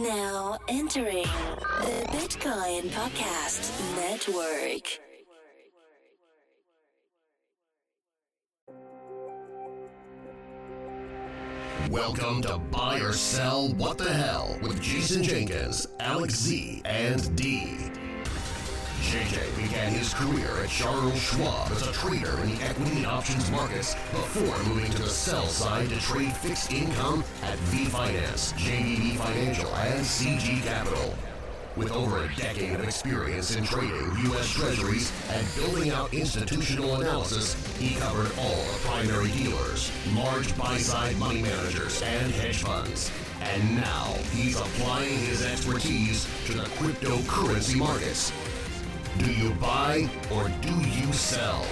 Now entering the Bitcoin Podcast Network. Welcome to Buy or Sell What the Hell with Jason Jenkins, Alex Z, and Dee. JJ began his career at Charles Schwab as a trader in the equity and options markets before moving to the sell side to trade fixed income at V Finance, JDB Financial, and CG Capital. With over a decade of experience in trading U.S. Treasuries and building out institutional analysis, he covered all the primary dealers, large buy-side money managers, and hedge funds. And now he's applying his expertise to the cryptocurrency markets. Do you buy or do you sell?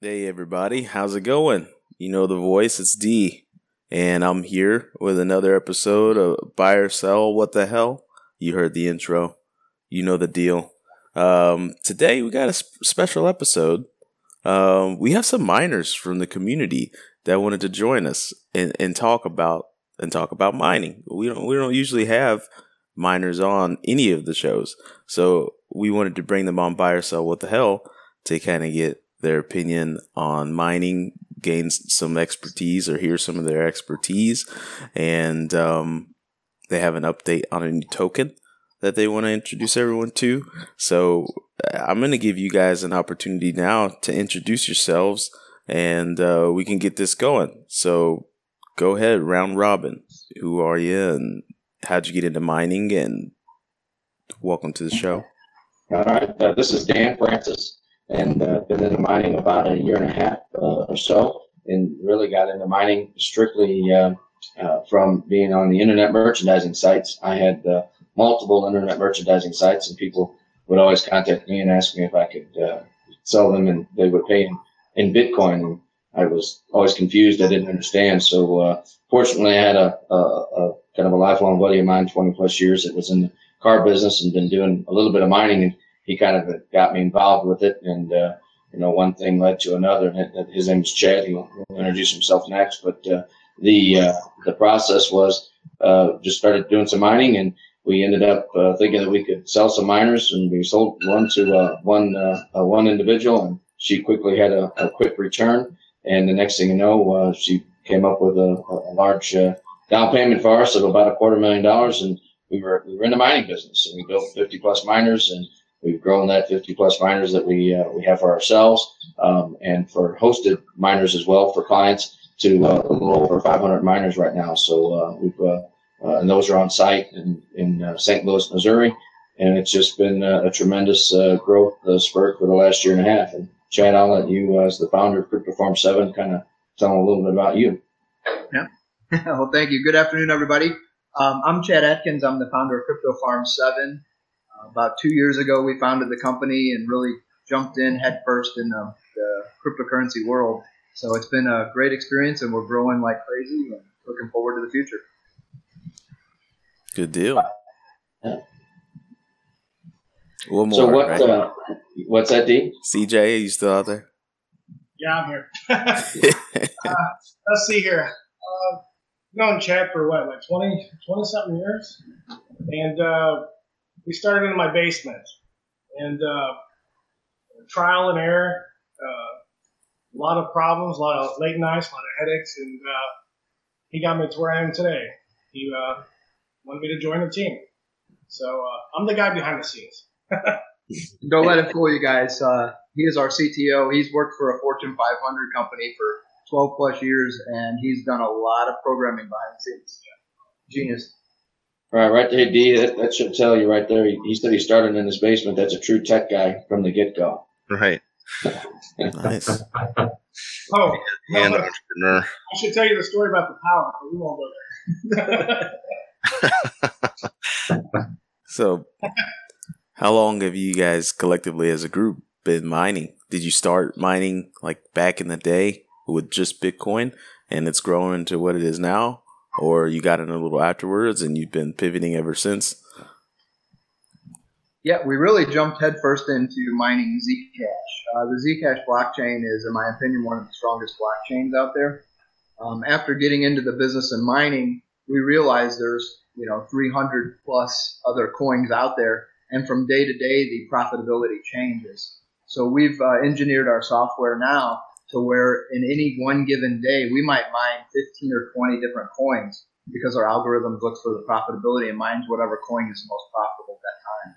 Hey everybody, how's it going? You know the voice, it's Dee. And I'm here with another episode of Buy or Sell What the Hell. You heard the intro. You know the deal. Um, today we got a sp- special episode. Um, we have some miners from the community that wanted to join us and, and talk about and talk about mining. We don't we don't usually have miners on any of the shows. So we wanted to bring them on Buy or Sell What the Hell to kind of get their opinion on mining, gain some expertise or hear some of their expertise. And um, they have an update on a new token that they want to introduce everyone to. So uh, I'm going to give you guys an opportunity now to introduce yourselves and uh, we can get this going. So go ahead, round robin. Who are you and how'd you get into mining? And welcome to the show. All right, uh, this is Dan Francis, and uh, been into mining about a year and a half uh, or so, and really got into mining strictly uh, uh, from being on the internet merchandising sites. I had uh, multiple internet merchandising sites, and people would always contact me and ask me if I could uh, sell them, and they would pay in, in Bitcoin. And I was always confused; I didn't understand. So, uh, fortunately, I had a, a, a kind of a lifelong buddy of mine, 20 plus years, that was in the car business and been doing a little bit of mining, and he kind of got me involved with it. And uh, you know, one thing led to another. And his name is Chad. He'll, introduce himself next. But uh, the uh, the process was uh, just started doing some mining, and we ended up uh, thinking that we could sell some miners, and we sold one to uh, one one individual, and she quickly had a, a, quick return. And the next thing you know, she came up with a, a large down payment for us of about a quarter million dollars, and we were we were in the mining business, and we built 50 plus miners, and we've grown that 50 plus miners that we uh, we have for ourselves, um, and for hosted miners as well for clients to uh, a little over 500 miners right now. So uh, we've uh, uh, and those are on site in in uh, St. Louis, Missouri, and it's just been a tremendous growth spurt for the last year and a half. And Chad, I'll let you, as the founder of Crypto Farm Seven, kind of tell a little bit about you. Yeah. well, thank you. Good afternoon, everybody. Um, I'm Chad Atkins. I'm the founder of Crypto Farm 7. Uh, about two years ago, we founded the company and really jumped in headfirst in the, the, cryptocurrency world. So it's been a great experience, and we're growing like crazy and looking forward to the future. Good deal. One more. So what? Right? Uh, what's that, Dee? CJ, are you still out there? Yeah, I'm here. uh, let's see here. Uh, known Chad for what, like 20, 20 something years? And uh, we started in my basement. And uh, trial and error, uh, a lot of problems, a lot of late nights, a lot of headaches. And uh, he got me to where I am today. He uh, wanted me to join the team. So I'm the guy behind the scenes. Don't let him fool you guys. he is our CTO. He's worked for a Fortune 500 company for 12 plus years, and he's done a lot of programming behind the scenes. Genius. All right, right there, Dee. That, that should tell you right there. He, he said he started in his basement. That's a true tech guy from the get go. Right. nice. Oh, and no, entrepreneur. I should tell you the story about the power, but we won't go there. so, how long have you guys collectively as a group been mining? Did you start mining like back in the day with just Bitcoin and it's grown into what it is now? Or you got in a little afterwards and you've been pivoting ever since? Yeah, we really jumped headfirst into mining Zcash. Uh, the Zcash blockchain is, in my opinion, one of the strongest blockchains out there. Um, after getting into the business and mining, we realized there's you know 300 plus other coins out there, and from day to day the profitability changes. So we've uh, engineered our software now to where in any one given day we might mine 15 or 20 different coins because our algorithm looks for the profitability and mines whatever coin is most profitable at that time.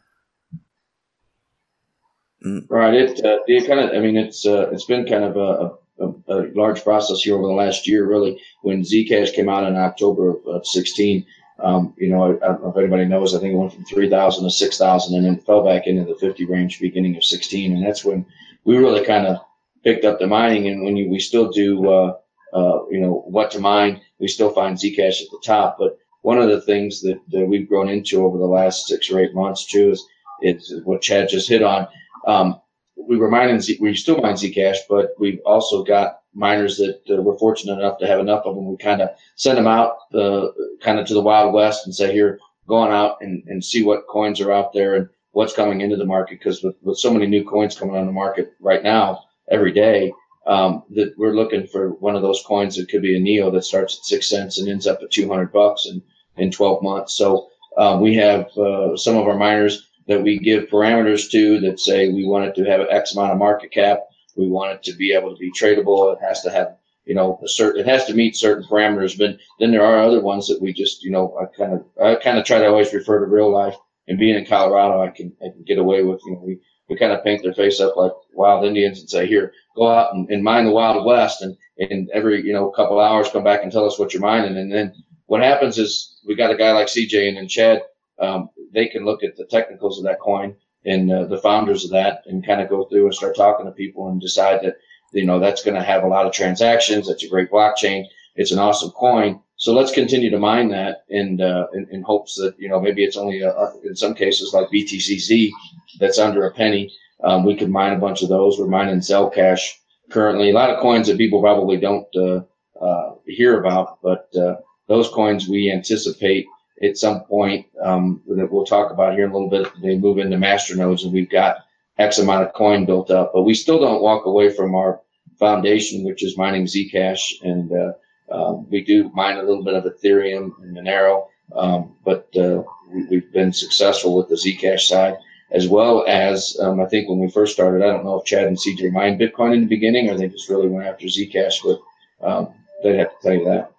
Mm. Right. It, uh, it kind of, I mean, it's, uh, it's been kind of a, a, a, large process here over the last year, really. When Zcash came out in October of, of 16, um, you know, I, I, don't know if anybody knows, I think it went from 3,000 to 6,000 and then fell back into the 50 range beginning of 16. And that's when we really kind of picked up the mining. And when you, we still do, uh, uh, you know, what to mine, we still find Zcash at the top. But one of the things that, that we've grown into over the last six or eight months too is, is what Chad just hit on. Um, we were mining, Z, we still mine Zcash, but we've also got miners that uh, we're fortunate enough to have enough of them. We kind of send them out, uh, kind of to the Wild West and say, here, go on out and, and see what coins are out there and what's coming into the market. Because with, with so many new coins coming on the market right now, every day, um, that we're looking for one of those coins that could be a Neo that starts at six cents and ends up at 200 bucks in, in 12 months. So, um, we have, uh, some of our miners that we give parameters to that say we want it to have X amount of market cap we want it to be able to be tradable. It has to have, you know, a certain, it has to meet certain parameters. But then there are other ones that we just, you know, I kind of, I kind of try to always refer to real life. And being in Colorado, I can, I can get away with, you know, we, we kind of paint their face up like wild Indians and say, here, go out and, and mine the Wild West. And, and every, you know, couple hours come back and tell us what you're mining. And then what happens is we got a guy like CJ and Chad, um, they can look at the technicals of that coin and uh, the founders of that and kind of go through and start talking to people and decide that, you know, that's going to have a lot of transactions. That's a great blockchain. It's an awesome coin. So let's continue to mine that and, uh, in, in, hopes that, you know, maybe it's only a, in some cases like BTCZ that's under a penny. Um, we can mine a bunch of those. We're mining Zcash currently. A lot of coins that people probably don't, uh, uh hear about, but, uh, those coins we anticipate at some point um, that we'll talk about here in a little bit. They move into master nodes, and we've got X amount of coin built up, but we still don't walk away from our foundation, which is mining Zcash, and uh, um, we do mine a little bit of Ethereum and Monero, um, but uh, we, have been successful with the Zcash side. As well as, um, I think when we first started, I don't know if Chad and CJ mined Bitcoin in the beginning or they just really went after Zcash, but um, they'd have to tell you that.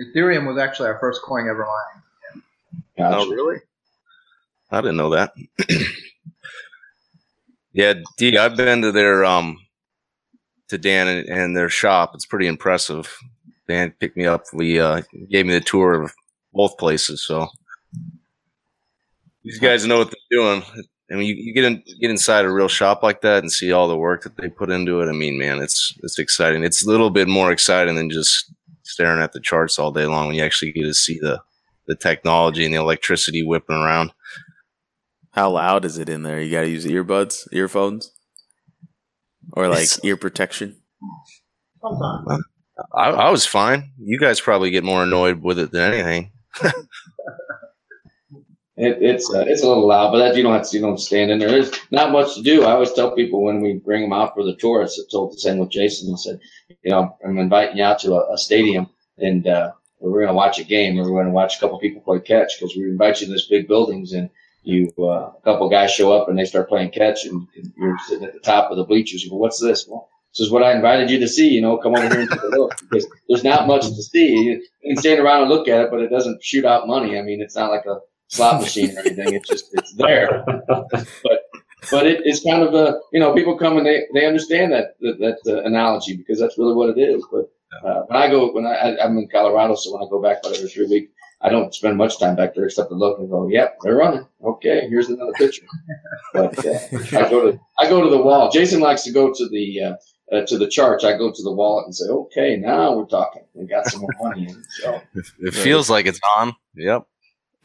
Ethereum was actually our first coin ever mined. Gotcha. Oh, really? I didn't know that. yeah, Dee, I've been to their um to Dan and, and, their shop. It's pretty impressive. Dan picked me up. We uh, gave me the tour of both places. So these guys know what they're doing. I mean, you, you get in, get inside a real shop like that and see all the work that they put into it. I mean, man, it's it's exciting. It's a little bit more exciting than just staring at the charts all day long when you actually get to see the the technology and the electricity whipping around. How loud is it in there? You got to use earbuds, earphones, or like it's, ear protection. I, I was fine. You guys probably get more annoyed with it than anything. It, it's uh, it's a little loud, but that you don't have to you don't stand in there. There's not much to do. I always tell people when we bring them out for the tour. I told the same with Jason. I said, you know, I'm inviting you out to a, a stadium, and uh, we're going to watch a game, or we're going to watch a couple people play catch because we invite you to this big buildings, and you uh, a couple guys show up and they start playing catch, and, and you're sitting at the top of the bleachers. You go, "What's this?" Well, this is what I invited you to see. You know, come over here and take a look because there's not much to see. You can stand around and look at it, but it doesn't shoot out money. I mean, it's not like a slot machine or anything. It's just it's there. but but it, it's kind of a you know people come and they they understand that that, that uh, analogy because that's really what it is. But uh, when I go when I I'm in Colorado, so when I go back about every three weeks, I don't spend much time back there except to look and go, yep, they're running. Okay, here's another picture. But uh, I go to I go to the wall. Jason likes to go to the uh, uh, to the charts, I go to the wallet and say, "Okay, now we're talking. We got some more money in." So it, it feels like it's on. Yep.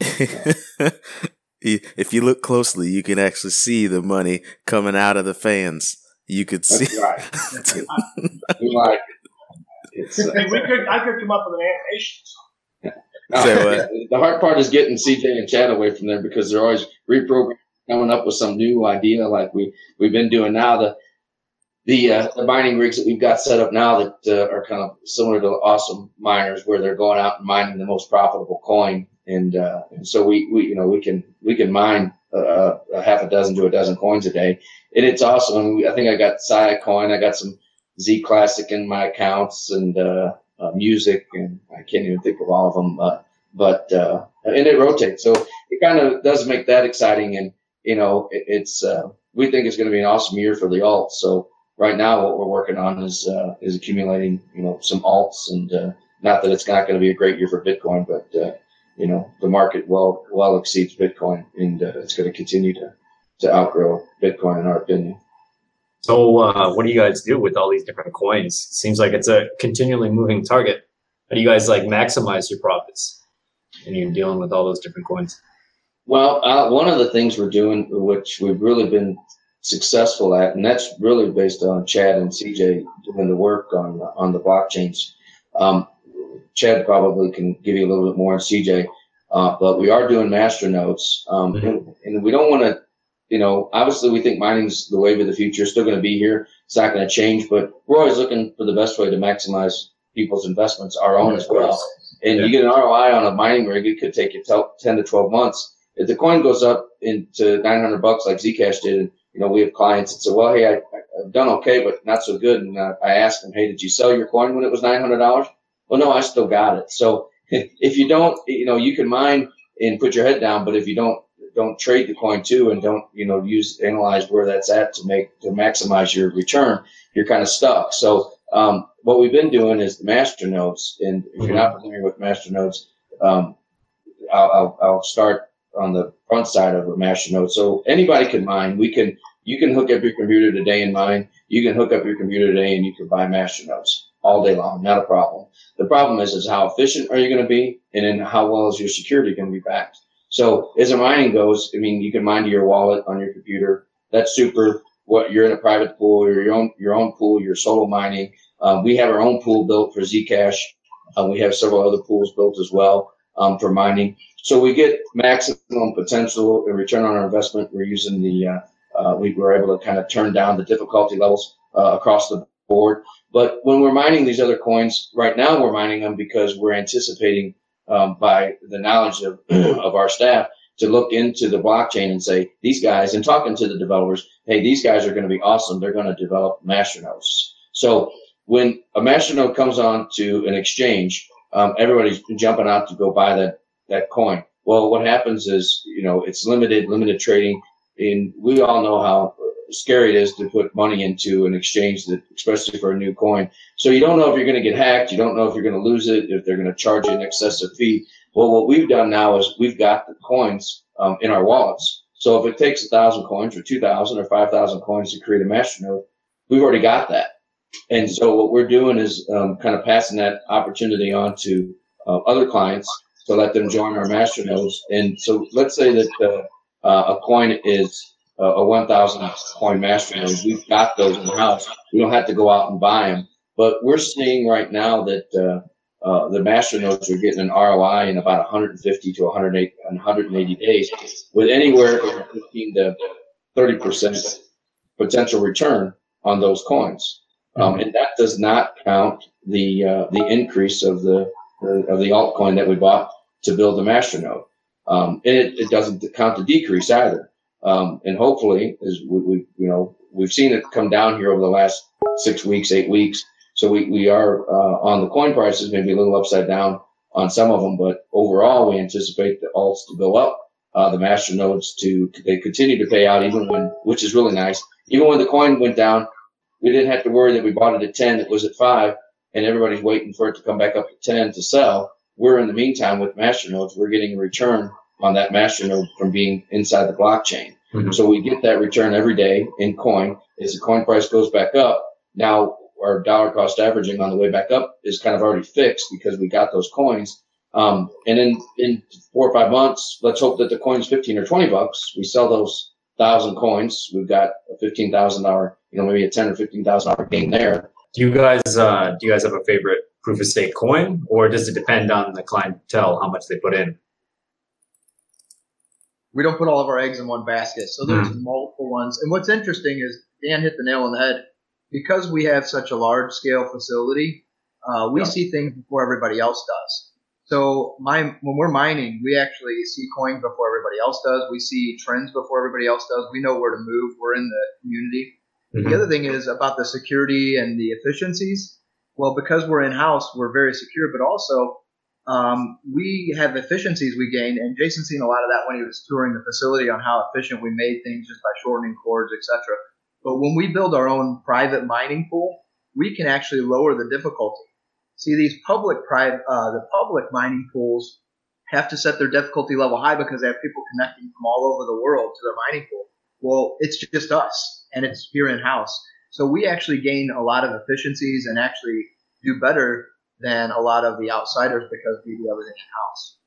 if you look closely, you can actually see the money coming out of the fans. You could That's see. Right. like, it's, uh, we could, I could come up with an animation. No, the hard part is getting CJ and Chad away from there because they're always reprogramming, coming up with some new idea like we we've been doing now. The the, uh, the mining rigs that we've got set up now that uh, are kind of similar to awesome miners, where they're going out and mining the most profitable coin, and uh, and so we, we you know we can we can mine uh, a half a dozen to a dozen coins a day, and it's awesome. I think I got Sia coin, I got some Z Classic in my accounts, and uh, uh, music, and I can't even think of all of them, uh, but uh, and it rotates, so it kind of does make that exciting, and you know it, it's uh, we think it's going to be an awesome year for the alt, So right now, what we're working on is uh, is accumulating you know some alts, and uh, not that it's not going to be a great year for Bitcoin, but uh, you know the market well well exceeds Bitcoin, and uh, it's going to continue to to outgrow Bitcoin in our opinion. So, uh, what do you guys do with all these different coins? Seems like it's a continually moving target. How do you guys like maximize your profits? And you're dealing with all those different coins. Well, uh, one of the things we're doing, which we've really been successful at, and that's really based on Chad and CJ doing the work on on the blockchains. Um, Chad probably can give you a little bit more on CJ, uh, but we are doing master nodes, um, mm-hmm. and, and, we don't want to you know, obviously we think mining's the wave of the future. It's still going to be here. It's not going to change, but we're always looking for the best way to maximize people's investments, our own as well. And yeah. you get an ROI on a mining rig, it could take you 10 to 12 months. If the coin goes up into 900 bucks like Zcash did, and, you know, we have clients that say, well, hey, I, have done okay, but not so good. And uh, I asked them, hey, did you sell your coin when it was $900? Well, no, I still got it. So if you don't, you know, you can mine and put your head down, but if you don't don't trade the coin too and don't you know use analyze where that's at to make to maximize your return you're kind of stuck so um, what we've been doing is the master nodes and if you're not familiar with master nodes um, I'll, I'll, I'll, start on the front side of a master node so anybody can mine we can you can hook up your computer today and mine you can hook up your computer today and you can buy master nodes all day long not a problem the problem is is how efficient are you going to be and then how well is your security going to be backed so as a mining goes, I mean, you can mine to your wallet on your computer. That's super. What you're in a private pool your own your own pool, you're solo mining. Um, we have our own pool built for Zcash. Uh, we have several other pools built as well um, for mining. So we get maximum potential and return on our investment. We're using the uh, uh, we were able to kind of turn down the difficulty levels uh, across the board. But when we're mining these other coins, right now we're mining them because we're anticipating um, by the knowledge of, of our staff to look into the blockchain and say these guys and talking to the developers, hey, these guys are going to be awesome. They're going to develop masternodes. So when a masternode comes on to an exchange, um, everybody's jumping out to go buy that that coin. Well, what happens is you know it's limited, limited trading, and we all know how scary it is to put money into an exchange that, especially for a new coin. So you don't know if you're going to get hacked. You don't know if you're going to lose it, if they're going to charge you an excessive fee. Well, what we've done now is we've got the coins um, in our wallets. So if it takes a thousand coins or two thousand or five thousand coins to create a masternode, we've already got that. And so what we're doing is um, kind of passing that opportunity on to uh, other clients to let them join our masternodes. And so let's say that uh, uh, a coin is a 1,000 coin masternode. We've got those in the house. We don't have to go out and buy them. But we're seeing right now that uh, uh, the masternodes are getting an ROI in about 150 to 180, 180 days, with anywhere from 15 to 30 percent potential return on those coins. Um, and that does not count the uh, the increase of the, the, of the altcoin that we bought to build the masternode. Um, and it, it doesn't count the decrease either. Um, and hopefully, as we, we, you know, we've seen it come down here over the last six weeks, eight weeks. So we, we are uh, on the coin prices, maybe a little upside down on some of them, but overall, we anticipate the alts to go up. Uh, the master nodes to they continue to pay out even when, which is really nice. Even when the coin went down, we didn't have to worry that we bought it at ten, it was at five, and everybody's waiting for it to come back up to ten to sell. We're in the meantime with master nodes, we're getting a return on that master node from being inside the blockchain. Mm-hmm. So we get that return every day in coin. As the coin price goes back up, now our dollar cost averaging on the way back up is kind of already fixed because we got those coins. Um, and in, in four or five months, let's hope that the coin's 15 or 20 bucks. We sell those thousand coins. We've got a $15,000, you know, maybe a 10 or $15,000 gain there. Do you guys, uh, do you guys have a favorite proof of stake coin or does it depend on the clientele, how much they put in? we don't put all of our eggs in one basket. So there's mm. multiple ones. And what's interesting is Dan hit the nail on the head. because we have such a large scale facility, uh, we see things before everybody else does. So my, when we're mining, we actually see coins before everybody else does. We see trends before everybody else does. We know where to move. We're in the community. Mhm. The other thing is about the security and the efficiencies. Well, because we're in house, we're very secure, but also um, we have efficiencies we gain. And Jason's seen a lot of that when he was touring the facility on how efficient we made things just by shortening cords, etc. But when we build our own private mining pool, we can actually lower the difficulty. See, these public private, uh, the public mining pools have to set their difficulty level high because they have people connecting from all over the world to their mining pool. Well, it's just us, and it's here in house. So we actually gain a lot of efficiencies and actually do better than a lot of the outsiders because we do everything in house.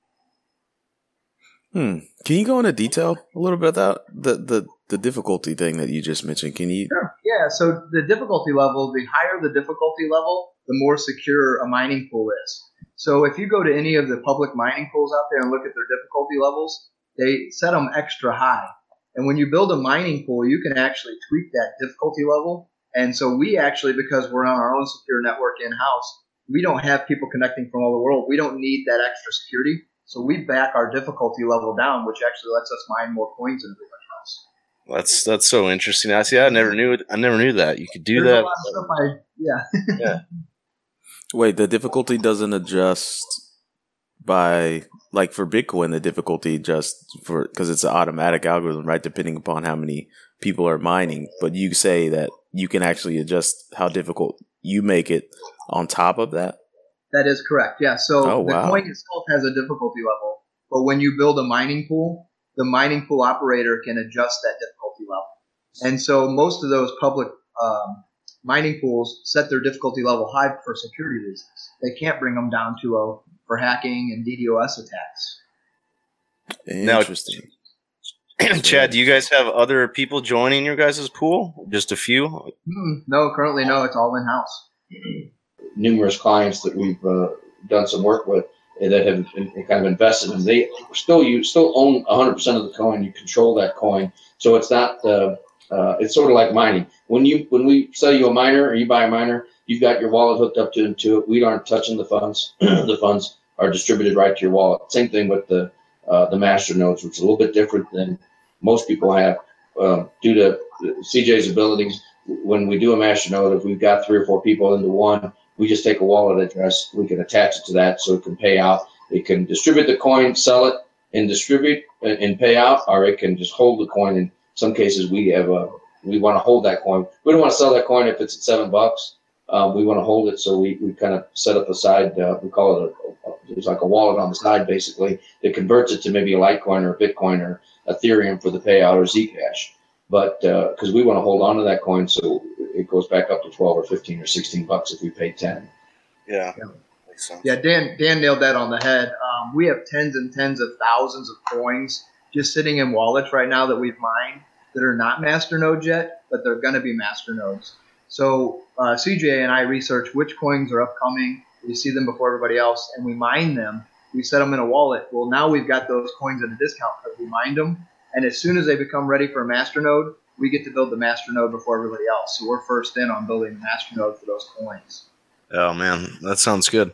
Hmm. Can you go into detail a little bit about the the the difficulty thing that you just mentioned? Can you? Sure. Yeah. So the difficulty level, the higher the difficulty level, the more secure a mining pool is. So if you go to any of the public mining pools out there and look at their difficulty levels, they set them extra high. And when you build a mining pool, you can actually tweak that difficulty level. And so we actually, because we're on our own secure network in house, we don't have people connecting from all the world. We don't need that extra security. So we back our difficulty level down, which actually lets us mine more coins than everybody else. That's that's so interesting. I see. I never knew. I never knew that you could do There's that. lot of stuff I, yeah. Wait, the difficulty doesn't adjust by like for Bitcoin. The difficulty just for because it's an automatic algorithm, right? Depending upon how many people are mining. But you say that you can actually adjust how difficult you make it on top of that. That is correct. Yeah. So Oh, the wow. coin itself has a difficulty level, but when you build a mining pool, the mining pool operator can adjust that difficulty level. And so most of those public um, mining pools set their difficulty level high for security reasons. They can't bring them down to a for hacking and DDoS attacks. Now- Interesting. Chad, do you guys have other people joining your guys' pool? Just a few? Hmm, no, currently no. It's all in house. numerous clients that we've uh, done some work with that have been- kind of invested in. They still you still own 100% of the coin. You control that coin, so it's not. Uh, uh, it's sort of like mining. When you when we sell you a miner or you buy a miner, you've got your wallet hooked up to, to it. We aren't touching the funds. the funds are distributed right to your wallet. Same thing with the uh, the master nodes, which is a little bit different than most people have uh, due to CJ's abilities. When we do a master node, if we've got three or four people into one, we just take a wallet address. We can attach it to that so it can pay out. It can distribute the coin, sell it, and distribute and- and pay out, or it can just hold the coin. In some cases, we have a we want to hold that coin. We don't want to sell that coin if it's at seven bucks. Uh, we want to hold it, so we, we kind of set up a side. Uh, we call it a, a there's like a wallet on the side, basically that converts it to maybe a Litecoin or a Bitcoin or Ethereum for the payout or Zcash. But because we want to hold on to that coin, so it goes back up to twelve or fifteen or sixteen bucks if we pay ten. Yeah. Yeah. Makes. Yeah, Dan Dan nailed that on the head. Um, we have tens and tens of thousands of coins just sitting in wallets right now that we've mined that are not master nodes yet, but they're going to be master nodes. So uh, CJ and I research which coins are upcoming. We see them before everybody else, and we mine them. We set them in a wallet. Well, now we've got those coins at a discount because we mined them, and as soon as they become ready for a master node, we get to build the master node before everybody else. So we're first in on building the master node for those coins. Oh man, that sounds good.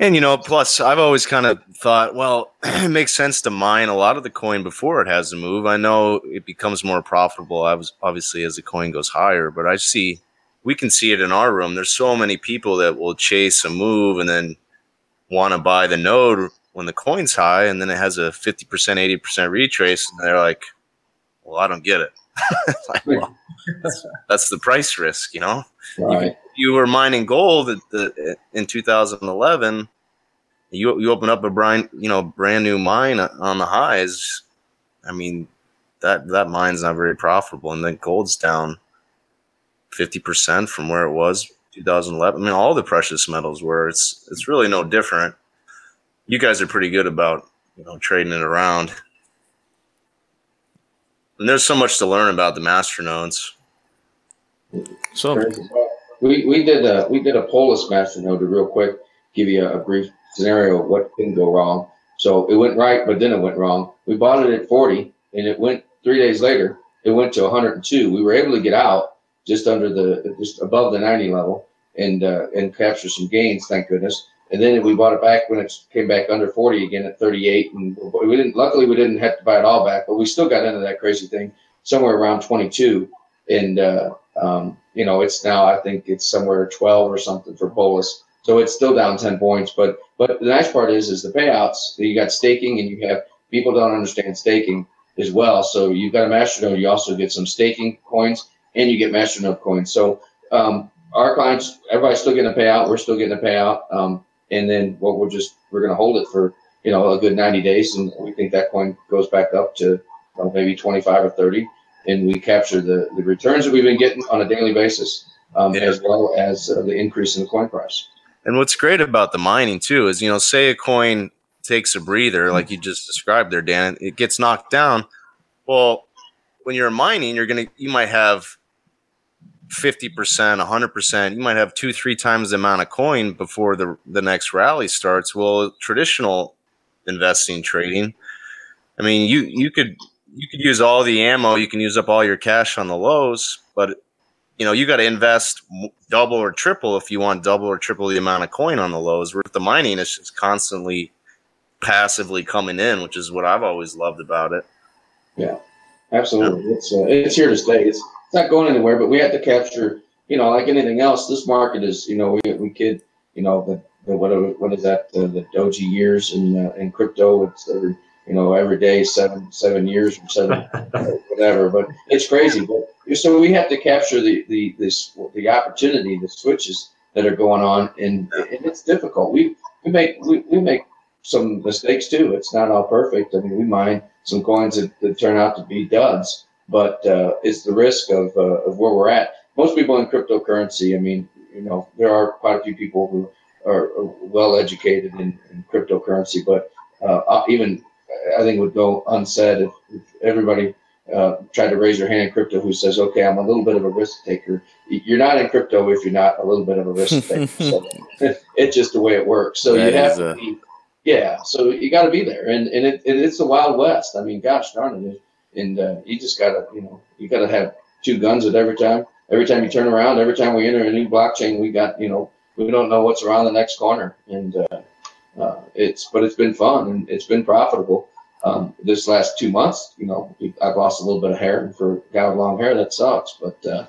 And you know, plus I've always kind of thought, well, it makes sense to mine a lot of the coin before it has a move. I know it becomes more profitable, I was obviously as the coin goes higher, but I see we can see it in our room. There's so many people that will chase a move and then want to buy the node when the coin's high, and then it has a 50%, 80% retrace, and they're like, "Well, I don't get it." Like, well, that's, that's the price risk, you know Right. you were mining gold at the, in 2011, you you open up a brand you know brand new mine on the highs. I mean, that that mine's not very profitable, and then gold's down fifty percent from where it was 2011. I mean, all the precious metals were. It's it's really no different. You guys are pretty good about you know trading it around. And there's so much to learn about the master nodes. So We, we did a we did a Polis master node to real quick give you a, a brief scenario of what can go wrong. So it went right, but then it went wrong. We bought it at 40, and it went three days later. It went to 102. We were able to get out, just under the just above the 90 level and uh, and captured some gains, thank goodness. And then we bought it back when it came back under 40 again at 38, and we didn't. Luckily, we didn't have to buy it all back, but we still got into that crazy thing somewhere around 22. And uh, um, you know, it's now I think it's somewhere 12 or something for Polis. So it's still down 10 points. But but the nice part is is the payouts. You got staking, and you have people don't understand staking as well. So you've got a masternode. You also get some staking coins, and you get masternode coins. So um, our clients, everybody's still getting a payout. We're still getting a payout. Um, and then what we're just we're going to hold it for you know a good 90 days, and we think that coin goes back up to maybe 25 or 30, and we capture the the returns that we've been getting on a daily basis, um, Yeah. as well as uh, the increase in the coin price. And what's great about the mining too is, you know, say a coin takes a breather, like you just described there, Dan, it gets knocked down. Well, when you're mining, you're gonna you might have fifty percent, hundred percent. You might have two, three times the amount of coin before the the next rally starts. Well, traditional investing trading, I mean, you you could you could use all the ammo, you can use up all your cash on the lows, but you know you got to invest double or triple if you want double or triple the amount of coin on the lows. With the mining, it's just constantly passively coming in, which is what I've always loved about it. Yeah, absolutely, it's uh, it's here to stay. It's it's not going anywhere, but we have to capture. You know, like anything else, this market is. You know, we we kid. You know, the, the what what is that? The, the doji years in uh, in crypto. It's every you know every day seven seven years or seven whatever. But it's crazy. But so we have to capture the the this the opportunity, the switches that are going on, and, and it's difficult. We we make we, we make some mistakes too. It's not all perfect. I mean, we mine some coins that, that turn out to be duds, but uh, it's the risk of, uh, of where we're at. Most people in cryptocurrency, I mean, you know, there are quite a few people who are, are well educated in, in cryptocurrency, but uh, uh, even I think would go unsaid if, if everybody uh, tried to raise their hand in crypto who says, okay, I'm a little bit of a risk taker. You're not in crypto if you're not a little bit of a risk taker. so it's just the way it works. So That you have to a- be yeah, so you got to be there, and and it, and it's the Wild West. I mean, gosh darn it, and uh, you just got to you know you got to have two guns at every time. Every time you turn around, every time we enter a new blockchain, we got you know we don't know what's around the next corner, and uh, uh, it's but it's been fun and it's been profitable. Um, this last two months, you know, I've lost a little bit of hair, and for a guy with long hair, that sucks. But uh,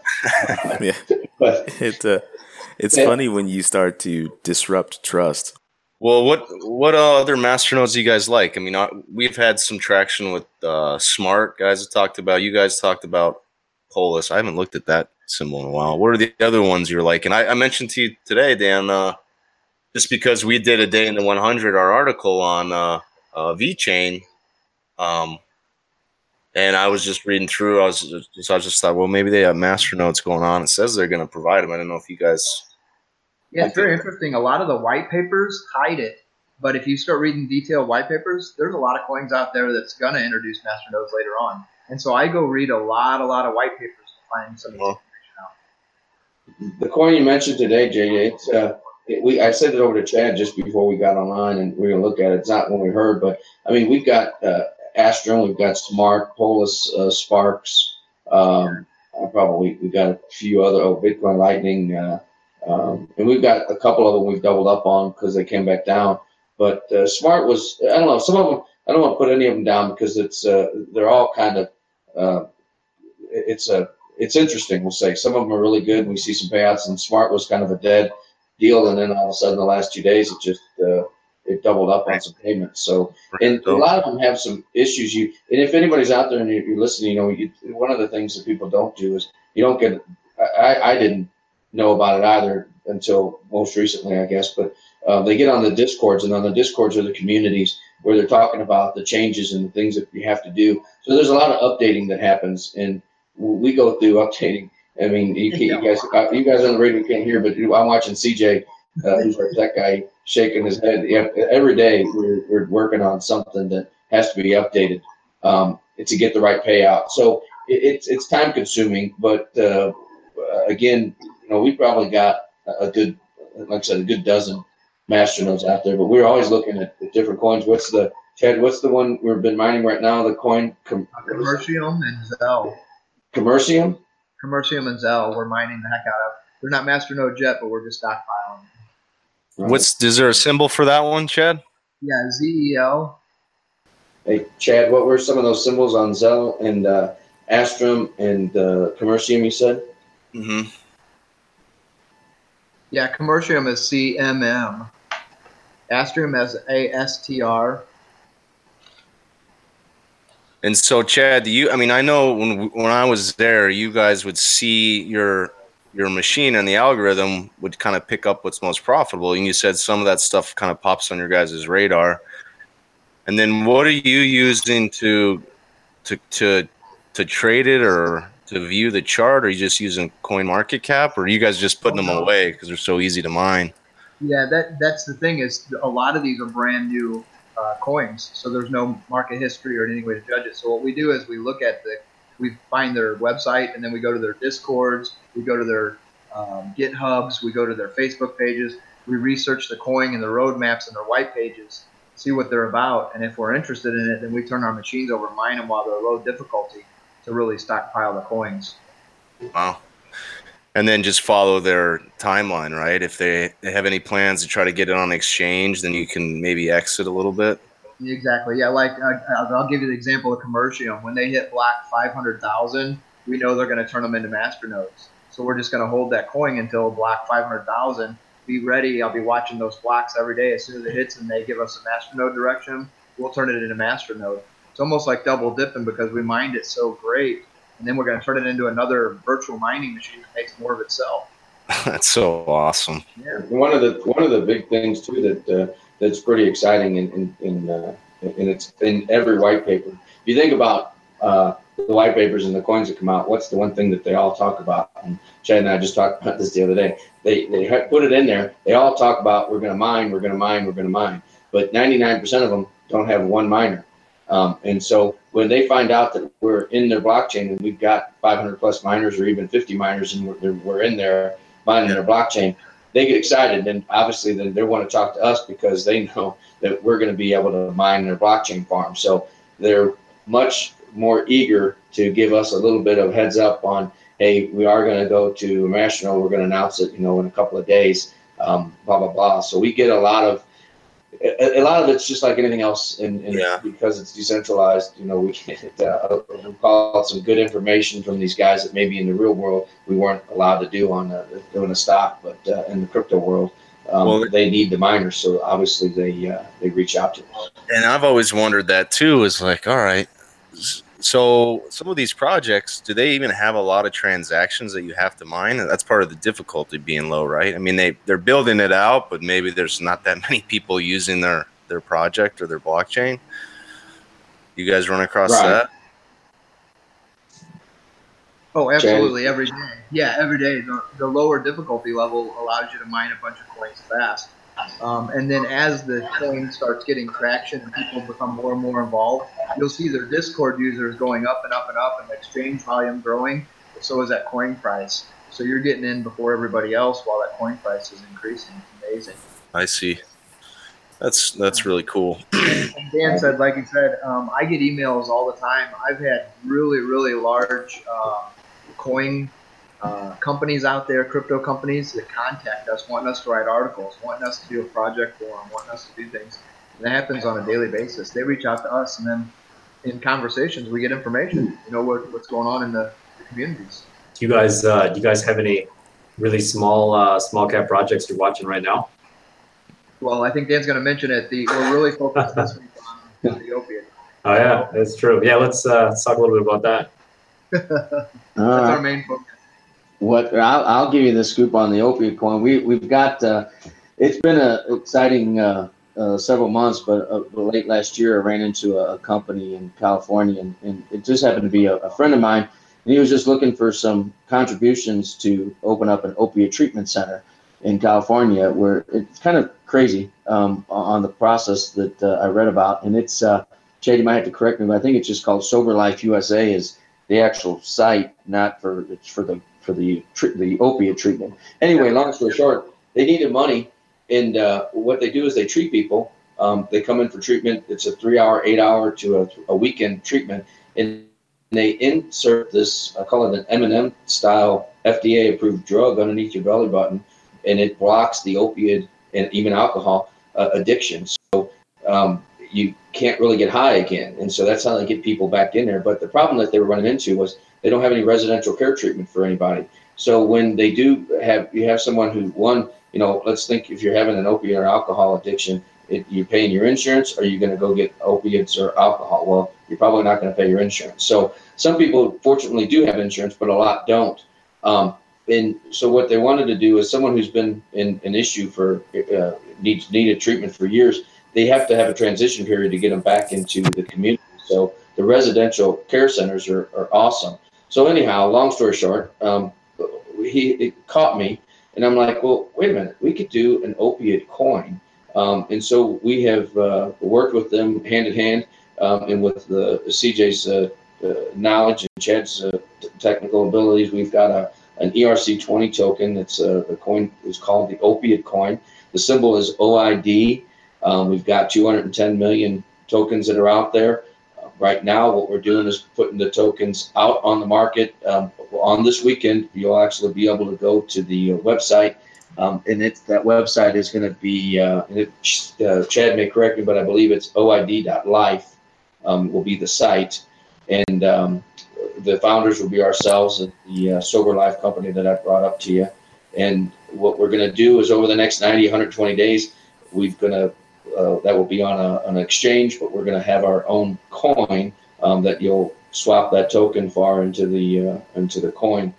Yeah. but It uh, it's Yeah. funny when you start to disrupt trust. Well, what what uh, other masternodes do you guys like? I mean, uh, we've had some traction with uh, Smart guys have talked about. You guys talked about Polis. I haven't looked at that symbol in a while. What are the other ones you're liking? I, I mentioned to you today, Dan, uh, just because we did a day in the 100, our article on uh, uh, VeChain, um, and I was just reading through. I was just, I just thought, well, maybe they have masternodes going on. It says they're going to provide them. I don't know if you guys. Yeah, it's very interesting. A lot of the white papers hide it, but if you start reading detailed white papers, there's a lot of coins out there that's going to introduce masternodes later on. And so I go read a lot, a lot of white papers to find some of this Well. information out. the coin you mentioned today, JJ, it's uh, it, we I sent it over to Chad just before we got online, and we're gonna look at it. It's not when we heard, but I mean, we've got uh, Astrum, we've got Smart, Polis, uh, Sparks. Um, I probably we've got a few other oh, Bitcoin Lightning, uh, um, and we've got a couple of them we've doubled up on because they came back down. But uh, Smart was I don't know some of them. I don't want to put any of them down because it's uh, they're all kind of uh, it's a it's interesting. We'll say some of them are really good. We see some payouts, and Smart was kind of a dead deal, and then all of a sudden, the last two days, it just uh, it doubled up on some payments. So, and a lot of them have some issues. You and if anybody's out there and you're, you're listening, you know, you, one of the things that people don't do is you don't get. I, I didn't know about it either until most recently, I guess, but uh, they get on the discords, and on the discords are the communities where they're talking about the changes and the things that you have to do. So there's a lot of updating that happens, and we go through updating. I mean, you, can, you guys, uh, you guys on the radio can't hear, but I'm watching CJ, uh, who's our tech guy, shaking his head. Yeah, Every day we're, we're working on something that has to be updated um, to get the right payout. So it, it's it's time consuming, but uh, again, you know, we probably got a good, like I said, a good dozen masternodes out there, but we're always looking at, at different coins. What's the Ted? What's the one we've been mining right now? The coin com- Commercium and Zel. Commercium. Commercium and Zel, we're mining the heck out of. They're not master nodes yet, but we're just stockpiling. What's is there a symbol for that one, Chad? Yeah, ZEL. Hey, Chad, what were some of those symbols on Zel and uh, Astrum and uh, Commercium? You said. Mm-hmm. Yeah, Commercium is CMM. Astrum has ASTR. And so, Chad, do you? I mean, I know when when I was there, you guys would see your your machine and the algorithm would kind of pick up what's most profitable. And you said some of that stuff kind of pops on your guys' radar. And then, what are you using to to to to trade it or to view the chart? Or are you just using CoinMarketCap, or you guys just putting them away because they're so easy to mine? Yeah, that that's the thing is a lot of these are brand new uh, coins, so there's no market history or any way to judge it. So what we do is we look at the, we find their website, and then we go to their discords, we go to their um, GitHubs, we go to their Facebook pages, we research the coin and the roadmaps and their white pages, see what they're about, and if we're interested in it, then we turn our machines over, mine them while they're low difficulty to really stockpile the coins. Wow. And then just follow their timeline, right? If they have any plans to try to get it on exchange, then you can maybe exit a little bit. Exactly. Yeah. Like uh, I'll give you the example of Commercium. When they hit block 500,000, we know they're going to turn them into master nodes. So we're just going to hold that coin until block 500,000. Be ready. I'll be watching those blocks every day. As soon as it hits and they give us a master node direction, we'll turn it into master node. It's almost like double dipping because we mined it so great and then we're going to turn it into another virtual mining machine that makes more of itself. That's so awesome. Yeah. One of the one of the big things too that uh, that's pretty exciting in in in, uh, in it's in every white paper. If you think about uh, the white papers and the coins that come out, what's the one thing that they all talk about? And Chad and I just talked about this the other day. They they put it in there. They all talk about we're going to mine, we're going to mine, we're going to mine. But 99% of them don't have one miner. Um, and so when they find out that we're in their blockchain and we've got 500 plus miners or even 50 miners and we're, we're in there mining their blockchain, they get excited. And obviously, then they want to talk to us because they know that we're going to be able to mine their blockchain farm. So they're much more eager to give us a little bit of heads up on, hey, we are going to go to National. We're going to announce it, you know, in a couple of days. Um, blah blah blah. So we get a lot of a, a, lot of it's just like anything else, and, yeah. because it's decentralized, you know, we get uh, we call some good information from these guys that maybe in the real world we weren't allowed to do on a, doing a stock, but uh, in the crypto world. Um, well, they need the miners, so obviously they uh, they reach out to us. And I've always wondered that too. Is like, all right, so some of these projects, do they even have a lot of transactions that you have to mine? That's part of the difficulty being low, right? I mean, they they're building it out, but maybe there's not that many people using their their project or their blockchain. You guys run across right. that? Oh, absolutely, every day. Yeah, every day. The, the lower difficulty level allows you to mine a bunch of coins fast. Um, and then as the coin starts getting traction and people become more and more involved, you'll see their Discord users going up and up and up and the exchange volume growing. So is that coin price. So you're getting in before everybody else while that coin price is increasing. It's amazing. I see. That's that's really cool. and Dan said, like you said, um, I get emails all the time. I've had really, really large uh, coin uh, companies out there, crypto companies that contact us, wanting us to write articles, wanting us to do a project for them, wanting us to do things. And that happens on a daily basis. They reach out to us, and then in conversations, we get information. You know what, what's going on in the, the communities. Do you guys uh, do you guys have any really small uh, small cap projects you're watching right now? Well, I think Dan's going to mention it. The we're really focused this week on the opiate. Oh yeah, that's true. Yeah, let's, uh, let's talk a little bit about that. that's our main focus what I'll, I'll, give you the scoop on the opiate coin. We we've got uh, it's been an exciting uh, uh, several months, but uh, late last year I ran into a, a company in California, and, and, it just happened to be a, a, friend of mine, and he was just looking for some contributions to open up an opiate treatment center in California, where it's kind of crazy um, on the process that uh, I read about, and it's. Uh, Chad, might have to correct me, but I think it's just called Sober Life USA is the actual site, not for it's for the for the the opiate treatment. Anyway, long story short, they needed money, and uh, what they do is they treat people. Um, they come in for treatment. It's a three-hour, eight-hour to a, a weekend treatment, and they insert this, I call it an M&M style FDA approved drug underneath your belly button, and it blocks the opiate and even alcohol uh, addiction. So um, you can't really get high again, and so that's how they get people back in there. But the problem that they were running into was they don't have any residential care treatment for anybody. So when they do have, you have someone who one, you know, let's think if you're having an opiate or alcohol addiction, it, you're paying your insurance, are you're going to go get opiates or alcohol. Well, you're probably not going to pay your insurance. So some people fortunately do have insurance, but a lot don't. Um, and so what they wanted to do is someone who's been in an issue for uh, needs needed treatment for years, they have to have a transition period to get them back into the community. So the residential care centers are, are awesome. So anyhow, long story short, um, he it caught me, and I'm like, well, wait a minute, we could do an opiate coin. Um, and so we have uh, worked with them hand in hand, um, and with the CJ's uh, uh, knowledge and Chad's uh, t- technical abilities, we've got a an ERC20 token. It's a the coin is called the opiate coin. The symbol is OID. Um, we've got 210 million tokens that are out there. Right now, what we're doing is putting the tokens out on the market. Um, on this weekend, you'll actually be able to go to the uh, website, um, and it, that website is going to be, uh, it, uh, Chad may correct me, but I believe it's oid.life um, will be the site. And um, the founders will be ourselves and the uh, Sober Life company that I brought up to you. And what we're going to do is over the next 90, 120 days, we're going to uh, that will be on a, an exchange, but we're going to have our own coin um, that you'll swap that token far into the uh, into the coin,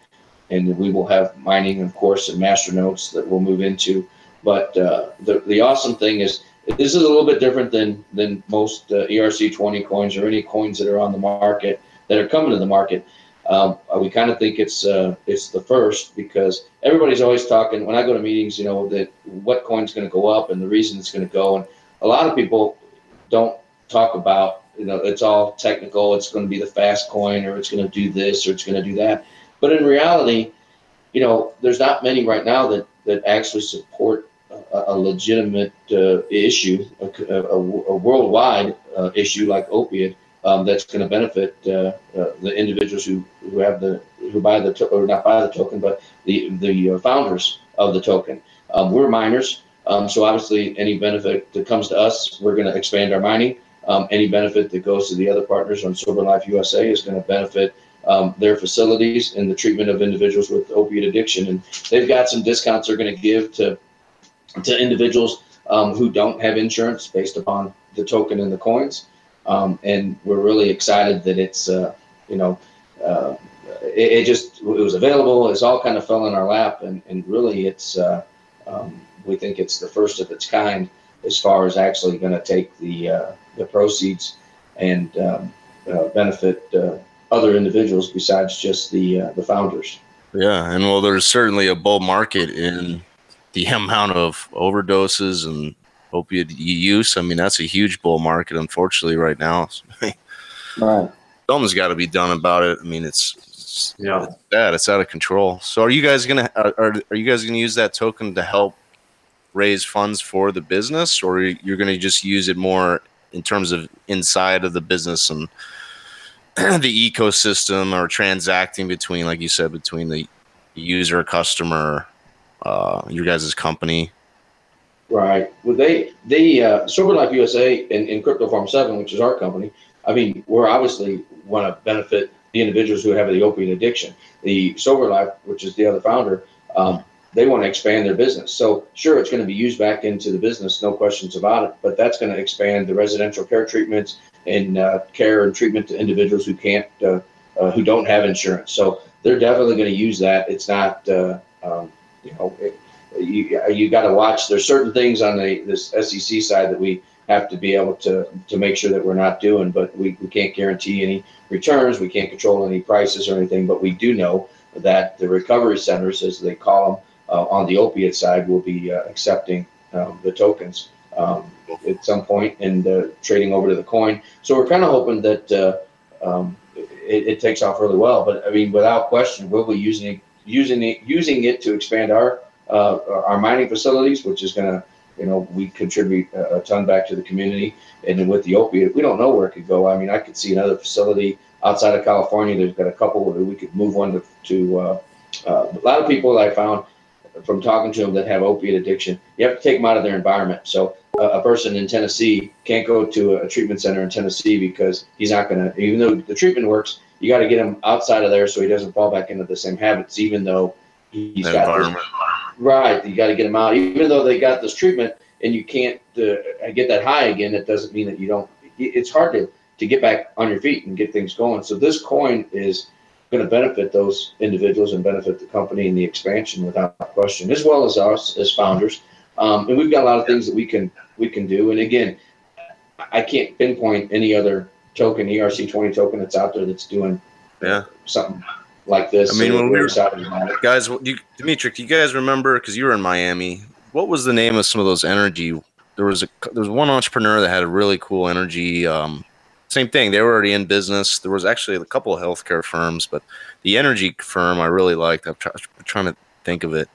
and we will have mining, of course, and master nodes that we'll move into. But uh, the the awesome thing is this is a little bit different than than most uh, ERC20 coins or any coins that are on the market that are coming to the market. Um, we kind of think it's uh, it's the first because everybody's always talking. When I go to meetings, you know that what coin's going to go up and the reason it's going to go, and a lot of people don't talk about. You know, it's all technical. It's going to be the fast coin, or it's going to do this, or it's going to do that. But in reality, you know, there's not many right now that that actually support a, a legitimate uh, issue, a, a, a worldwide uh, issue like opiate um, that's going to benefit uh, uh, the individuals who, who have the who buy the to- or not buy the token, but the the uh, founders of the token. Um, we're miners, um, so obviously any benefit that comes to us, we're going to expand our mining. Um, any benefit that goes to the other partners on Sober Life USA is going to benefit um, their facilities and the treatment of individuals with opiate addiction, and they've got some discounts they're going to give to to individuals um, who don't have insurance based upon the token and the coins. Um, and we're really excited that it's, uh, you know, uh, it, just it was available. It's all kind of fell in our lap, and, and really, it's uh, um, we think it's the first of its kind as far as actually going to take the uh, the proceeds and um, uh, benefit uh, other individuals besides just the the founders. Yeah, and well, there's certainly a bull market in the amount of overdoses and opiate use. I mean, that's a huge bull market, unfortunately, right now. right. Something's got to be done about it. I mean, it's, it's yeah, it's bad. It's out of control. So, are you guys gonna are, are you guys gonna use that token to help raise funds for the business, or you're gonna just use it more in terms of inside of the business and the ecosystem, or transacting between, like you said, between the user, customer, uh, your guys' company? Right. Well, they they uh, Sober Life USA and, and Crypto Farm Seven, which is our company. I mean, we're obviously want to benefit the individuals who have the opiate addiction. The Sober Life, which is the other founder, um, they want to expand their business. So sure, it's going to be used back into the business, no questions about it. But that's going to expand the residential care treatments and uh, care and treatment to individuals who can't, uh, uh who don't have insurance. So they're definitely going to use that. It's not, uh, um, you know. It, you you got to watch. There's certain things on the this SEC side that we have to be able to to make sure that we're not doing, but we, we can't guarantee any returns. We can't control any prices or anything, but we do know that the recovery centers, as they call them, on the opiate side, will be uh, accepting um, the tokens um, at some point and uh, trading over to the coin. So we're kind of hoping that uh, um, it, it, takes off really well. But I mean, without question, we'll be using using it using it to expand our uh, our mining facilities, which is going to, you know, we contribute a, ton back to the community. And then with the opiate, we don't know where it could go. I mean, I could see another facility outside of California. There's got a couple where we could move one to, to uh, uh, a lot of people that I found from talking to them that have opiate addiction. You have to take them out of their environment. So uh, a person in Tennessee can't go to a treatment center in Tennessee because he's not going to, even though the treatment works, you got to get him outside of there so he doesn't fall back into the same habits, even though he's The got this, right. You got to get him out, even though they got this treatment and you can't uh, get that high again. It doesn't mean that you don't. It's hard to to get back on your feet and get things going. So this coin is going to benefit those individuals and benefit the company and the expansion without question, as well as us as founders. Um, and we've got a lot of things that we can we can do. And again, I can't pinpoint any other token, ERC20 token that's out there that's doing Yeah. something like this. I mean, when we we're were- excited about it. Guys, you, Dimitri, do you guys remember? Because you were in Miami. What was the name of some of those energy? There was a there was one entrepreneur that had a really cool energy. Um, same thing. They were already in business. There was actually a couple of healthcare firms, but the energy firm I really liked. I'm, try, trying to think of it.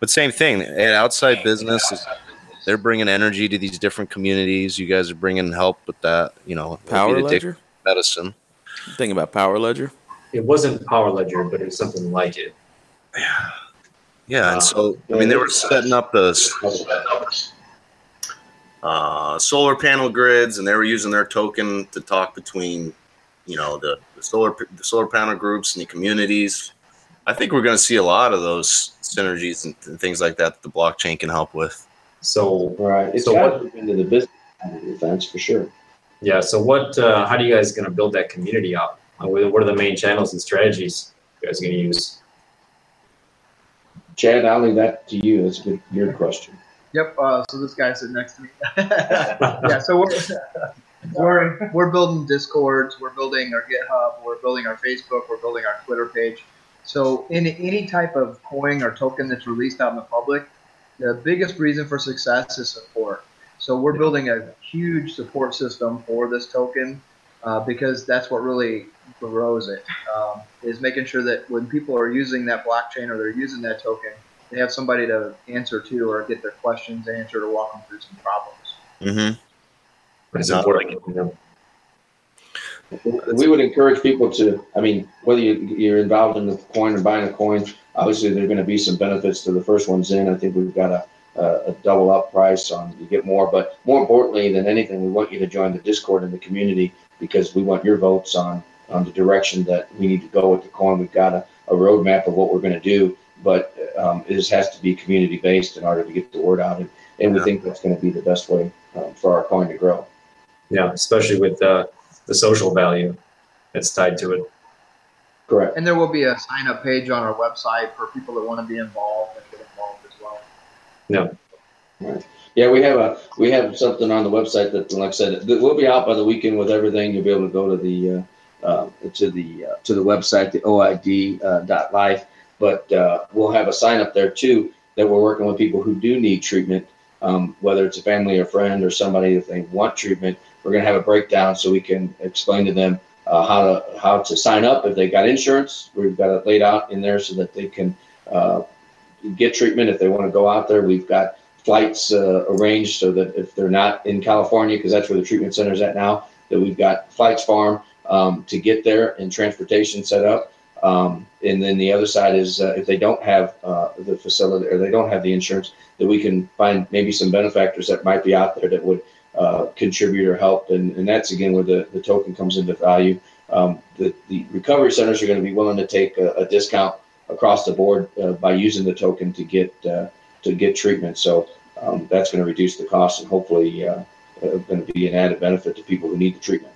But same thing. They had outside business. They're bringing energy to these different communities. You guys are bringing help with that. You know, Power Ledger. medicine. Think about Power Ledger. It wasn't Power Ledger, but it was something like it. Yeah, and so I mean they were setting up the uh, solar panel grids, and they were using their token to talk between, you know, the, the solar the solar panel groups and the communities. I think we're going to see a lot of those synergies and, and things like that that the blockchain can help with. So Right. It's So got what- into the business side of the fence for sure. yeah, so what? Uh, how do you guys going to build that community up? Uh, What what are the main channels and strategies you guys going to use? Chad, I'll leave that to you. That's a good, your question. Yep. Uh, so this guy's sitting next to me. yeah. So we're, we're we're building discords. We're building our GitHub. We're building our Facebook. We're building our Twitter page. So in any type of coin or token that's released out in the public, the biggest reason for success is support. So we're building a huge support system for this token uh, because that's what really grows it. Um, is making sure that when people are using that blockchain or they're using that token, they have somebody to answer to or get their questions answered or walk them through some problems. Mm-hmm. It's Not important. you know. We would encourage people to, I mean, whether you, you're involved in the coin or buying a coin, obviously there are going to be some benefits to the first ones in. I think we've got a, a, a double up price on, you get more, but more importantly than anything, we want you to join the Discord in the community because we want your votes on, on the direction that we need to go with the coin. We've got a, a roadmap of what we're going to do, but um, it just has to be community based in order to get the word out. And, and we think that's going to be the best way um, for our coin to grow. Yeah, especially with uh, the social value that's tied to it. Correct. And there will be a sign up page on our website for people that want to be involved and get involved as well. No. Yeah, we have a we have something on the website that, like I said, that we'll be out by the weekend with everything. You'll be able to go to the uh, uh, to the uh, to the website, the OID uh, dot life. But uh, we'll have a sign up there too that we're working with people who do need treatment, um, whether it's a family or friend or somebody if they want treatment. We're going to have a breakdown so we can explain to them uh, how to how to sign up if they got insurance. We've got it laid out in there so that they can uh, get treatment if they want to go out there. We've got flights uh, arranged so that if they're not in California, because that's where the treatment center is at now, that we've got flights farm um, to get there and transportation set up. Um, and then the other side is uh, if they don't have uh, the facility or they don't have the insurance, that we can find maybe some benefactors that might be out there that would uh, contribute or help. And, and that's again where the, the token comes into value. Um, the, the recovery centers are going to be willing to take a, a discount across the board uh, by using the token to get uh, to get treatment. So um, that's going to reduce the cost and hopefully uh, going to be an added benefit to people who need the treatment.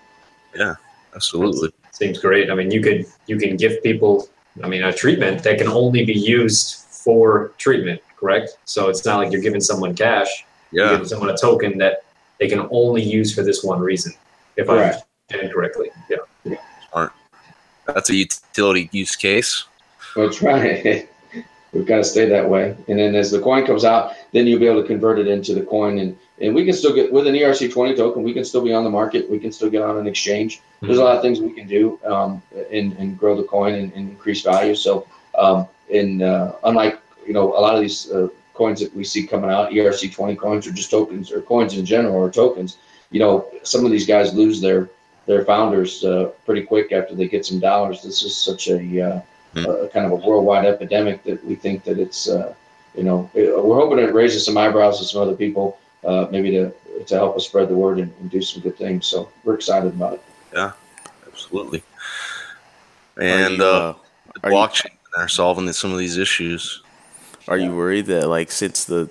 Absolutely. Seems great. I mean, you could you can give people, I mean, a treatment that can only be used for treatment, correct? So it's not like you're giving someone cash. You're Yeah. giving someone a token that they can only use for this one reason, if I Correct. understand correctly. Yeah. That's a utility use case. That's right. We've got to stay that way. And then as the coin comes out, then you'll be able to convert it into the coin. And, and we can still get, with an ERC20 token, we can still be on the market. We can still get on an exchange. There's a lot of things we can do um, and, and grow the coin and, and increase value. So, um, and uh, unlike, you know, a lot of these uh, coins that we see coming out, ERC20 coins or just tokens or coins in general or tokens, you know, some of these guys lose their their founders uh, pretty quick after they get some dollars. This is such a, uh, kind of a worldwide epidemic that we think that it's uh, you know it- we're hoping it raises some eyebrows to some other people, uh, maybe to to help us spread the word and, and do some good things. So we're excited about it. Yeah, absolutely. Are And you, uh, are you- are solving some of these issues. Are you worried that like since the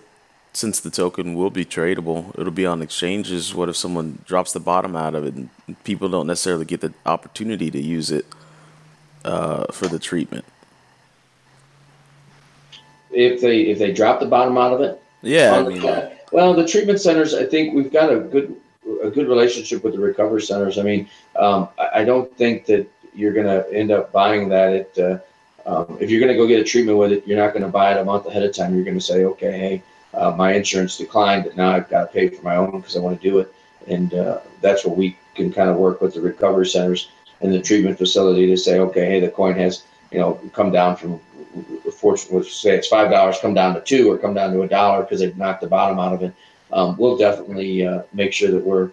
since the token will be tradable, it'll be on exchanges? What if someone drops the bottom out of it and people don't necessarily get the opportunity to use it uh, for the treatment? If they if they drop the bottom out of it, Yeah, I on the mean, well, the treatment centers, I think we've got a good a good relationship with the recovery centers. I mean, um, I, I don't think that you're going to end up buying that. At, uh, um, if you're going to go get a treatment with it, you're not going to buy it a month ahead of time. You're going to say, okay, hey, uh, my insurance declined, but now I've got to pay for my own because I want to do it. And uh, that's where we can kind of work with the recovery centers and the treatment facility to say, okay, hey, the coin has you know come down from say it's five dollars, come down to two or come down to a dollar because they've knocked the bottom out of it. Um, we'll definitely uh, make sure that we're,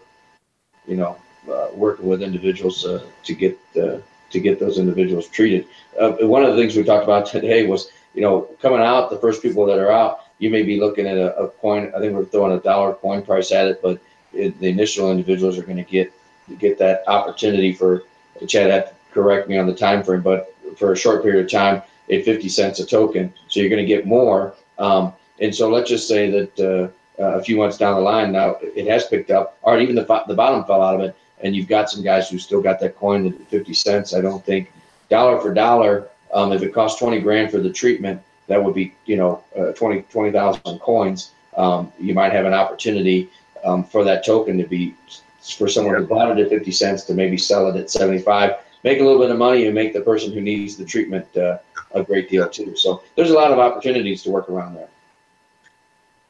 you know, uh, working with individuals uh, to get uh, to get those individuals treated. Uh, one of the things we talked about today was, you know, coming out, the first people that are out, you may be looking at a, a coin. I think we're throwing a dollar coin price at it, but it, the initial individuals are going to get get that opportunity for. Chad had to correct me on the time frame, but for a short period of time, at 50 cents a token. So you're going to get more. Um, and so let's just say that uh, uh, a few months down the line, now it has picked up, or even the, the bottom fell out of it, and you've got some guys who still got that coin at 50 cents. I don't think dollar for dollar, um, if it costs 20 grand for the treatment, that would be, you know, uh, 20 20,000 coins. Um, you might have an opportunity um, for that token to be for someone who bought it at 50 cents to maybe sell it at 75 make a little bit of money and make the person who needs the treatment uh, a great deal too. So there's a lot of opportunities to work around there.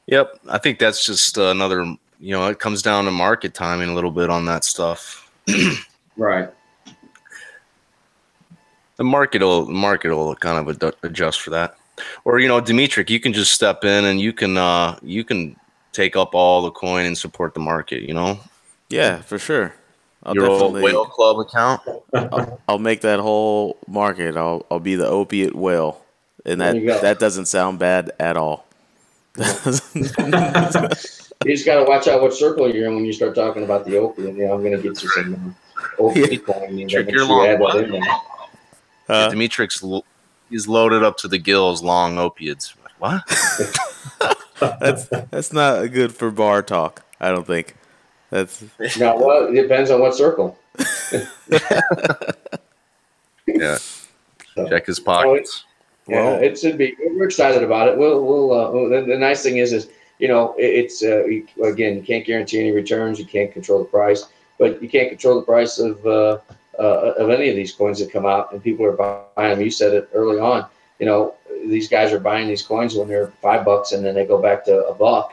Yep, I think that's just another. You know, it comes down to market timing a little bit on that stuff. Right. The market will the market will kind of ad- adjust for that. Or you know, dimitri you can just step in and you can uh, you can take up all the coin and support the market. You know, yeah, for sure. I'll your old definitely, whale club account. I'll, I'll make that whole market. I'll I'll be the opiate whale, and that that doesn't sound bad at all. You just got to watch out what circle you're in when you start talking about the opiate. Yeah, I'm going to get you some uh, opiate coin. You Trick make your sure you long add that in. Uh, Dimitrik's lo- he's loaded up to the gills, long opiates. What? that's that's not good for bar talk. I don't think. That's Now, well, it depends on what circle. Yeah. Check his pockets. Yeah, Well- it should be. We're excited about it. We'll, we'll. Uh, well, the, the nice thing is, is you know, it, it's uh, you, again, you can't guarantee any returns. You can't control the price, but you can't control the price of uh, uh, of any of these coins that come out, and people are buying them. You said it early on. You know, these guys are buying these coins when they're five bucks, and then they go back to a buck,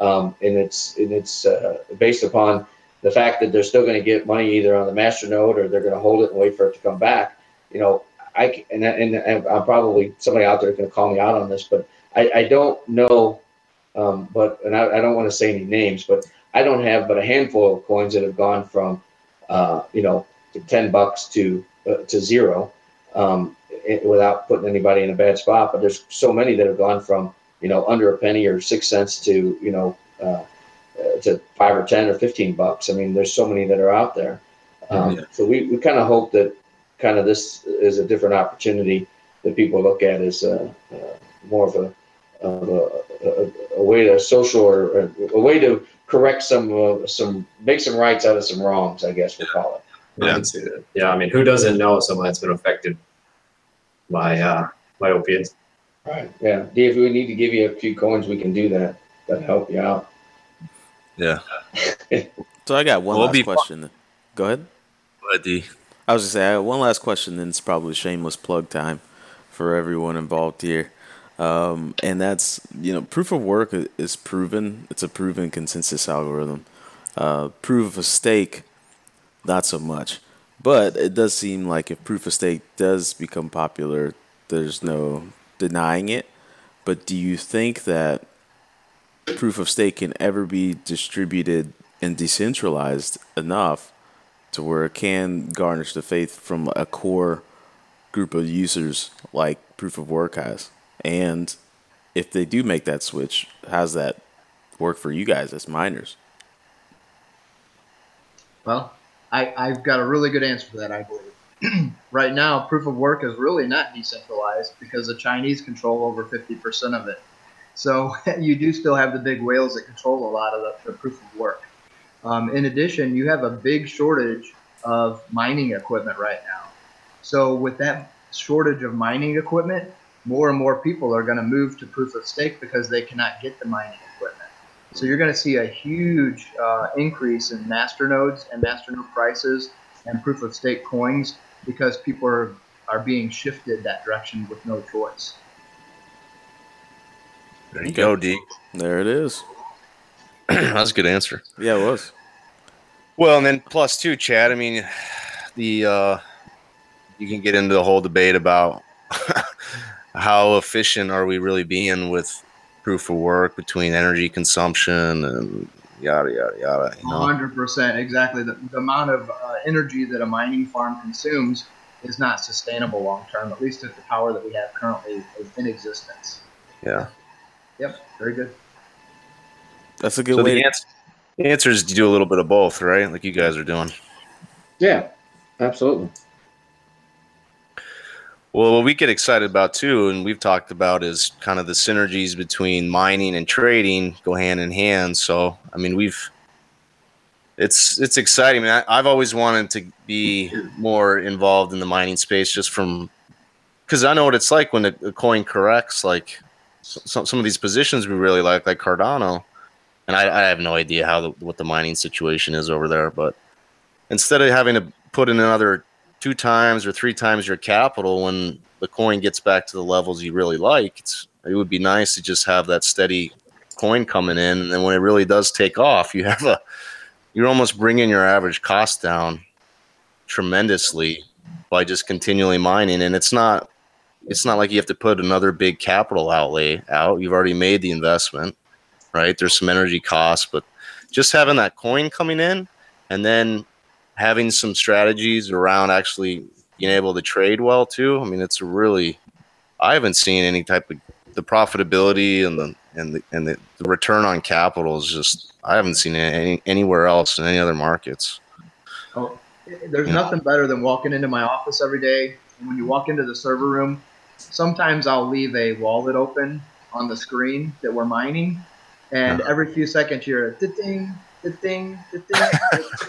um, and it's and it's uh, based upon the fact that they're still going to get money either on the master node or they're going to hold it and wait for it to come back. You know, I and and, and I'm probably somebody out there going to call me out on this, but I, I don't know, um, but and I, I don't want to say any names, but I don't have but a handful of coins that have gone from, uh, you know, to ten bucks to uh, to zero, um, i- without putting anybody in a bad spot. But there's so many that have gone from you know under a penny or six cents to you know uh, uh, to five or ten or fifteen bucks. I mean, there's so many that are out there. Um, Yeah. So we, we kind of hope that kind of this is a different opportunity that people look at as uh, uh, more of a, of a, a, a way to social or a, a way to correct some uh, some make some rights out of some wrongs. I guess we'll call it. Yeah. can see that. Yeah, I mean, who doesn't know someone that's been affected by uh, by opiates? Right. Yeah, Dave. If we need to give you a few coins, we can do that. That help you out. Yeah. so. I got one Well, last be- question. Go ahead. But the I was just say I have one last question. Then it's probably shameless plug time for everyone involved here, um, and that's you know proof of work is proven. It's a proven consensus algorithm. Uh, proof of stake, not so much. But it does seem like if proof of stake does become popular, there's no denying it. But do you think that proof of stake can ever be distributed and decentralized enough to where it can garnish the faith from a core group of users like proof of work has. And if they do make that switch, how's that work for you guys as miners? Well, I, I've got a really good answer for that, I believe. right now, proof of work is really not decentralized because the Chinese control over 50% of it. So you do still have the big whales that control a lot of the, the proof of work. Um, in addition, you have a big shortage of mining equipment right now. So with that shortage of mining equipment, more and more people are going to move to proof of stake because they cannot get the mining equipment. So you're going to see a huge uh, increase in master nodes and master node prices and proof of stake coins because people are, are being shifted that direction with no choice. There you go, D. There it is. That's a good answer. Yeah, it was. Well, and then plus two, Chad. I mean, the uh, you can get into the whole debate about how efficient are we really being with proof of work between energy consumption and yada yada yada. 100% exactly. The, the amount of uh, energy that a mining farm consumes is not sustainable long term. At least at the power that we have currently is in existence. Yeah. Yep. Very good. That's a good So way. the to- answer, the answer is to do a little bit of both, right? Like you guys are doing. Yeah, absolutely. Well, what we get excited about too, and we've talked about, is kind of the synergies between mining and trading go hand in hand. So, I mean, we've it's it's exciting. I mean, I, I've always wanted to be more involved in the mining space, just from because I know what it's like when a, a coin corrects. Like some some of these positions we really like, like Cardano, and I, I have no idea how the, what the mining situation is over there. But instead of having to put in another two times or three times your capital when the coin gets back to the levels you really like. It's it would be nice to just have that steady coin coming in, and then when it really does take off, you have a you're almost bringing your average cost down tremendously by just continually mining, and it's not it's not like you have to put another big capital outlay out. You've already made the investment, right? There's some energy costs, but just having that coin coming in, and then having some strategies around actually being able to trade well too. I mean, it's really I haven't seen any type of the profitability and the and the and the, the return on capital is just I haven't seen it any, anywhere else in any other markets. Oh, there's Yeah. nothing better than walking into my office every day. And when you walk into the server room, sometimes I'll leave a wallet open on the screen that we're mining, and uh-huh. every few seconds you're a ding, ding, ding,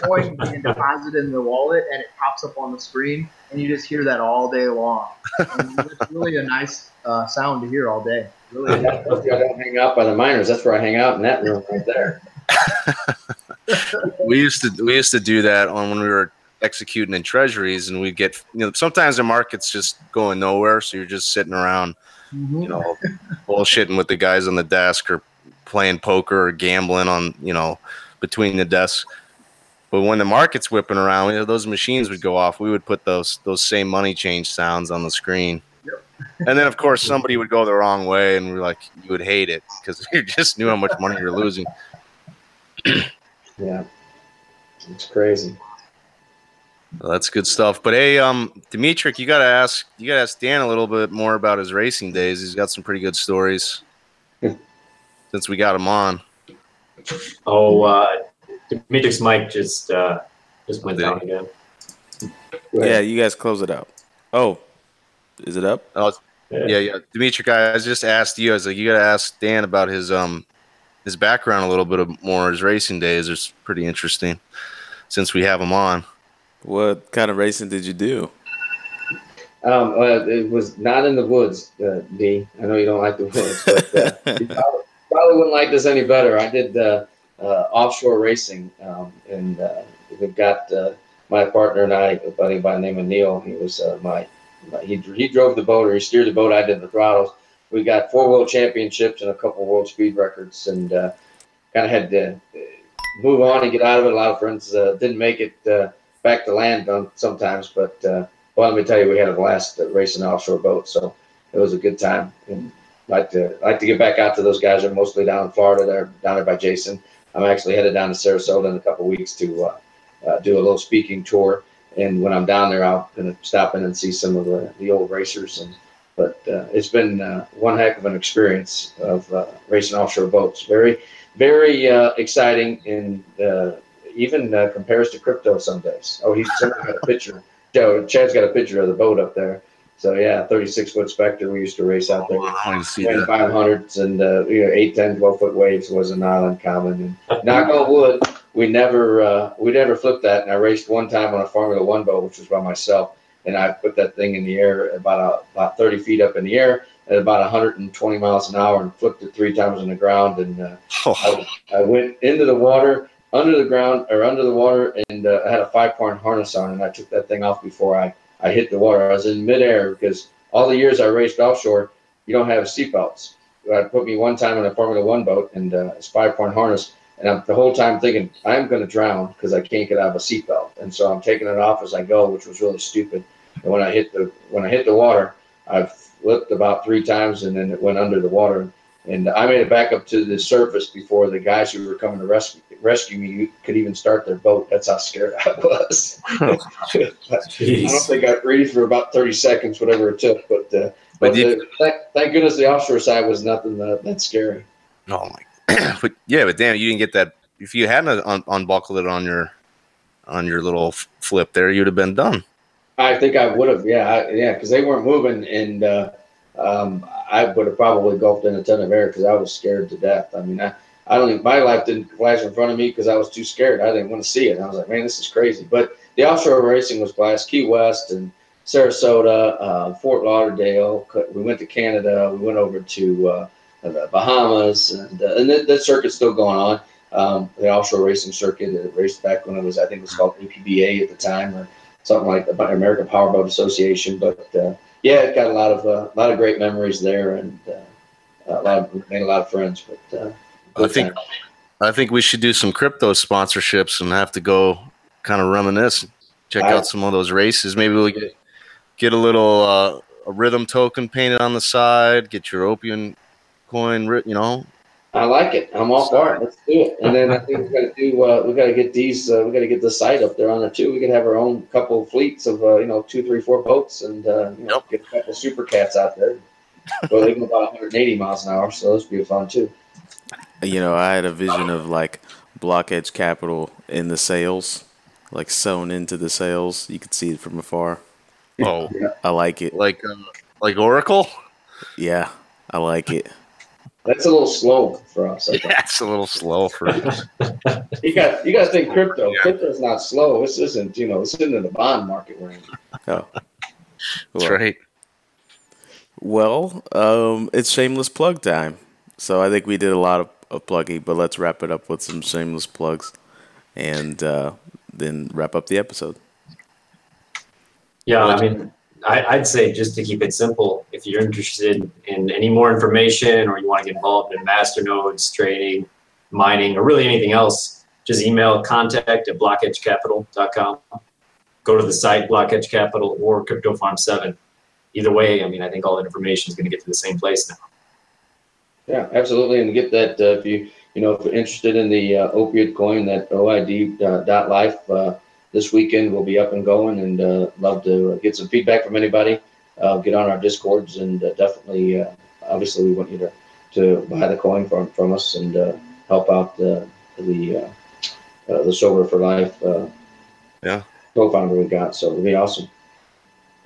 coin being deposited in the wallet, and it pops up on the screen, and you just hear that all day long. And it's really a nice uh, sound to hear all day. Really. That's I don't hang out by the miners. That's where I hang out in that room right there. we used to we used to do that on when we were executing in treasuries and we'd get you know sometimes the market's just going nowhere so you're just sitting around Mhm. you know bullshitting with the guys on the desk or playing poker or gambling on you know between the desks but when the market's whipping around you know, those machines would go off we would put those those same money change sounds on the screen and then of course somebody would go the wrong way and we're like you would hate it because you just knew how much money you're losing Yeah, it's crazy. Well, that's good stuff. But hey, um, Dimitrik, you gotta ask you gotta ask Dan a little bit more about his racing days. He's got some pretty good stories since we got him on. Oh, uh, Dimitri's mic just uh, just went down again. yeah, you guys close it out. Oh, is it up? Oh, yeah, yeah. Dimitrik, I I just asked you. I was like, you gotta ask Dan about his um his background a little bit of more. His racing days is pretty interesting since we have him on. What kind of racing did you do? Um, well, it was not in the woods, uh, D. I know you don't like the woods, but uh, you probably, wouldn't like this any better. I did uh, uh, offshore racing, um, and uh, we've got uh, my partner and I, a buddy by the name of Neil. He was uh, my, my he, he drove the boat or he steered the boat. I did the throttles. We got four world championships and a couple world speed records, and uh, kind of had to move on and get out of it. A lot of friends didn't make it back to land on sometimes, but well, let me tell you, we had a blast racing offshore boats, so it was a good time. And like to like to get back out to those guys. They're mostly down in Florida. They're down there by Jason. I'm actually headed down to Sarasota in a couple weeks to uh, uh, do a little speaking tour. And when I'm down there, I'll gonna stop in and see some of the, the old racers. And but uh, it's been uh, one heck of an experience of uh, racing offshore boats. Very, very uh, exciting, and even compares to crypto some days. Oh, he's got a picture. Joe, Chad's got a picture of the boat up there. So yeah, 36 foot Spectre. We used to race out there. I want to see that. 500s and uh, you know 8 10 12 foot waves was not uncommon and knock on wood we never uh, we never flipped that and i raced one time on a formula one boat which was by myself and i put that thing in the air about uh, about 30 feet up in the air at about 120 miles an hour and flipped it three times on the ground and uh, Oh, I, I went into the water under the ground or under the water and uh, i had a five point harness on and i took that thing off before i i hit the water. I was in midair because all the years i raced offshore you don't have seatbelts. I put me one time in a Formula One boat and uh, it's five point harness, and I'm the whole time thinking I'm going to drown because I can't get out of a seatbelt, and so I'm taking it off as I go, which was really stupid. And when I hit the when I hit the water, I flipped about three times and then it went under the water, and I made it back up to the surface before the guys who were coming to rescue rescue me could even start their boat. That's how scared I was. I don't think I breathed for about 30 seconds, whatever it took, but. Uh, But but you- the, thank, thank goodness the offshore side was nothing that, that scary. oh my! but yeah, but damn, you didn't get that. If you hadn't un- unbuckled it on your on your little flip there, you'd have been done. I think I would have, yeah, I, yeah, because they weren't moving, and uh, um, I would have probably gulped in a ton of air because I was scared to death. I mean, I, I don't think my life didn't flash in front of me because I was too scared. I didn't want to see it. I was like, man, this is crazy. But the offshore racing was blast. Key West and Sarasota, uh, Fort Lauderdale. We went to Canada. We went over to uh, the Bahamas, and, uh, and that, that circuit's still going on. Um, the offshore racing circuit it raced back when it was, I think it was called APBA at the time, or something like the American Powerboat Association. But uh, yeah, it got a lot of uh, a lot of great memories there, and uh, a lot of, made a lot of friends. But uh, I think I think we should do some crypto sponsorships and have to go kind of reminisce, check I- out some of those races. Maybe we get get a little uh, a rhythm token painted on the side. Get your opium coin, you know. I like it. I'm all for it. Let's do it. And then I think we got to do. Uh, we got to get these. Uh, we got to get the site up there on there too. We could have our own couple of fleets of uh, you know two, three, four boats, and uh, you know, get a couple of super cats out there. Well, they go about 180 miles an hour, so those would be fun too. You know, I had a vision of like block edge capital in the sails, like sewn into the sails. You could see it from afar. Oh, I like it. like uh, like Oracle. Yeah, I like it. That's a little slow for us. I think. That's a little slow for. Us. you got you got to think crypto. Yeah. Crypto's not slow. This isn't you know this isn't in the bond market we're in. Oh, That's well, right. well, um, it's shameless plug time. So I think we did a lot of, of plugging, but let's wrap it up with some shameless plugs, and uh, then wrap up the episode. Yeah, I mean, I, I'd say just to keep it simple, if you're interested in any more information or you want to get involved in masternodes, trading, mining, or really anything else, just email contact at blockedgecapital.com. Go to the site, Block Edge Capital or Crypto Farm 7. Either way, I mean, I think all that information is going to get to the same place now. Yeah, absolutely. And get that uh, if you you know if you're interested in the uh, coin, that OID uh, dot life uh, this weekend we'll be up and going, and uh, love to get some feedback from anybody. Uh, get on our discords, and uh, definitely, uh, obviously, we want you to to buy the coin from from us and uh, help out the the uh, uh, the sober for life. Uh, Yeah. Co-founder we got, so it'll be awesome.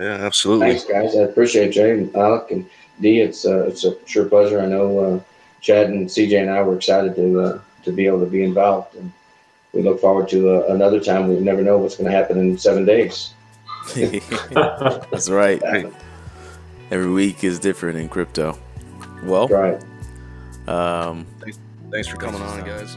Yeah, absolutely. Thanks, guys. I appreciate Jay and Alec and Dee. It's uh, it's a sure pleasure. I know uh, Chad and CJ and I were excited to uh, to be able to be involved, and we look forward to uh, another time. We never know what's going to happen in seven days. That's right. Every week is different in crypto. Well, Right. um, Thanks for coming on, guys.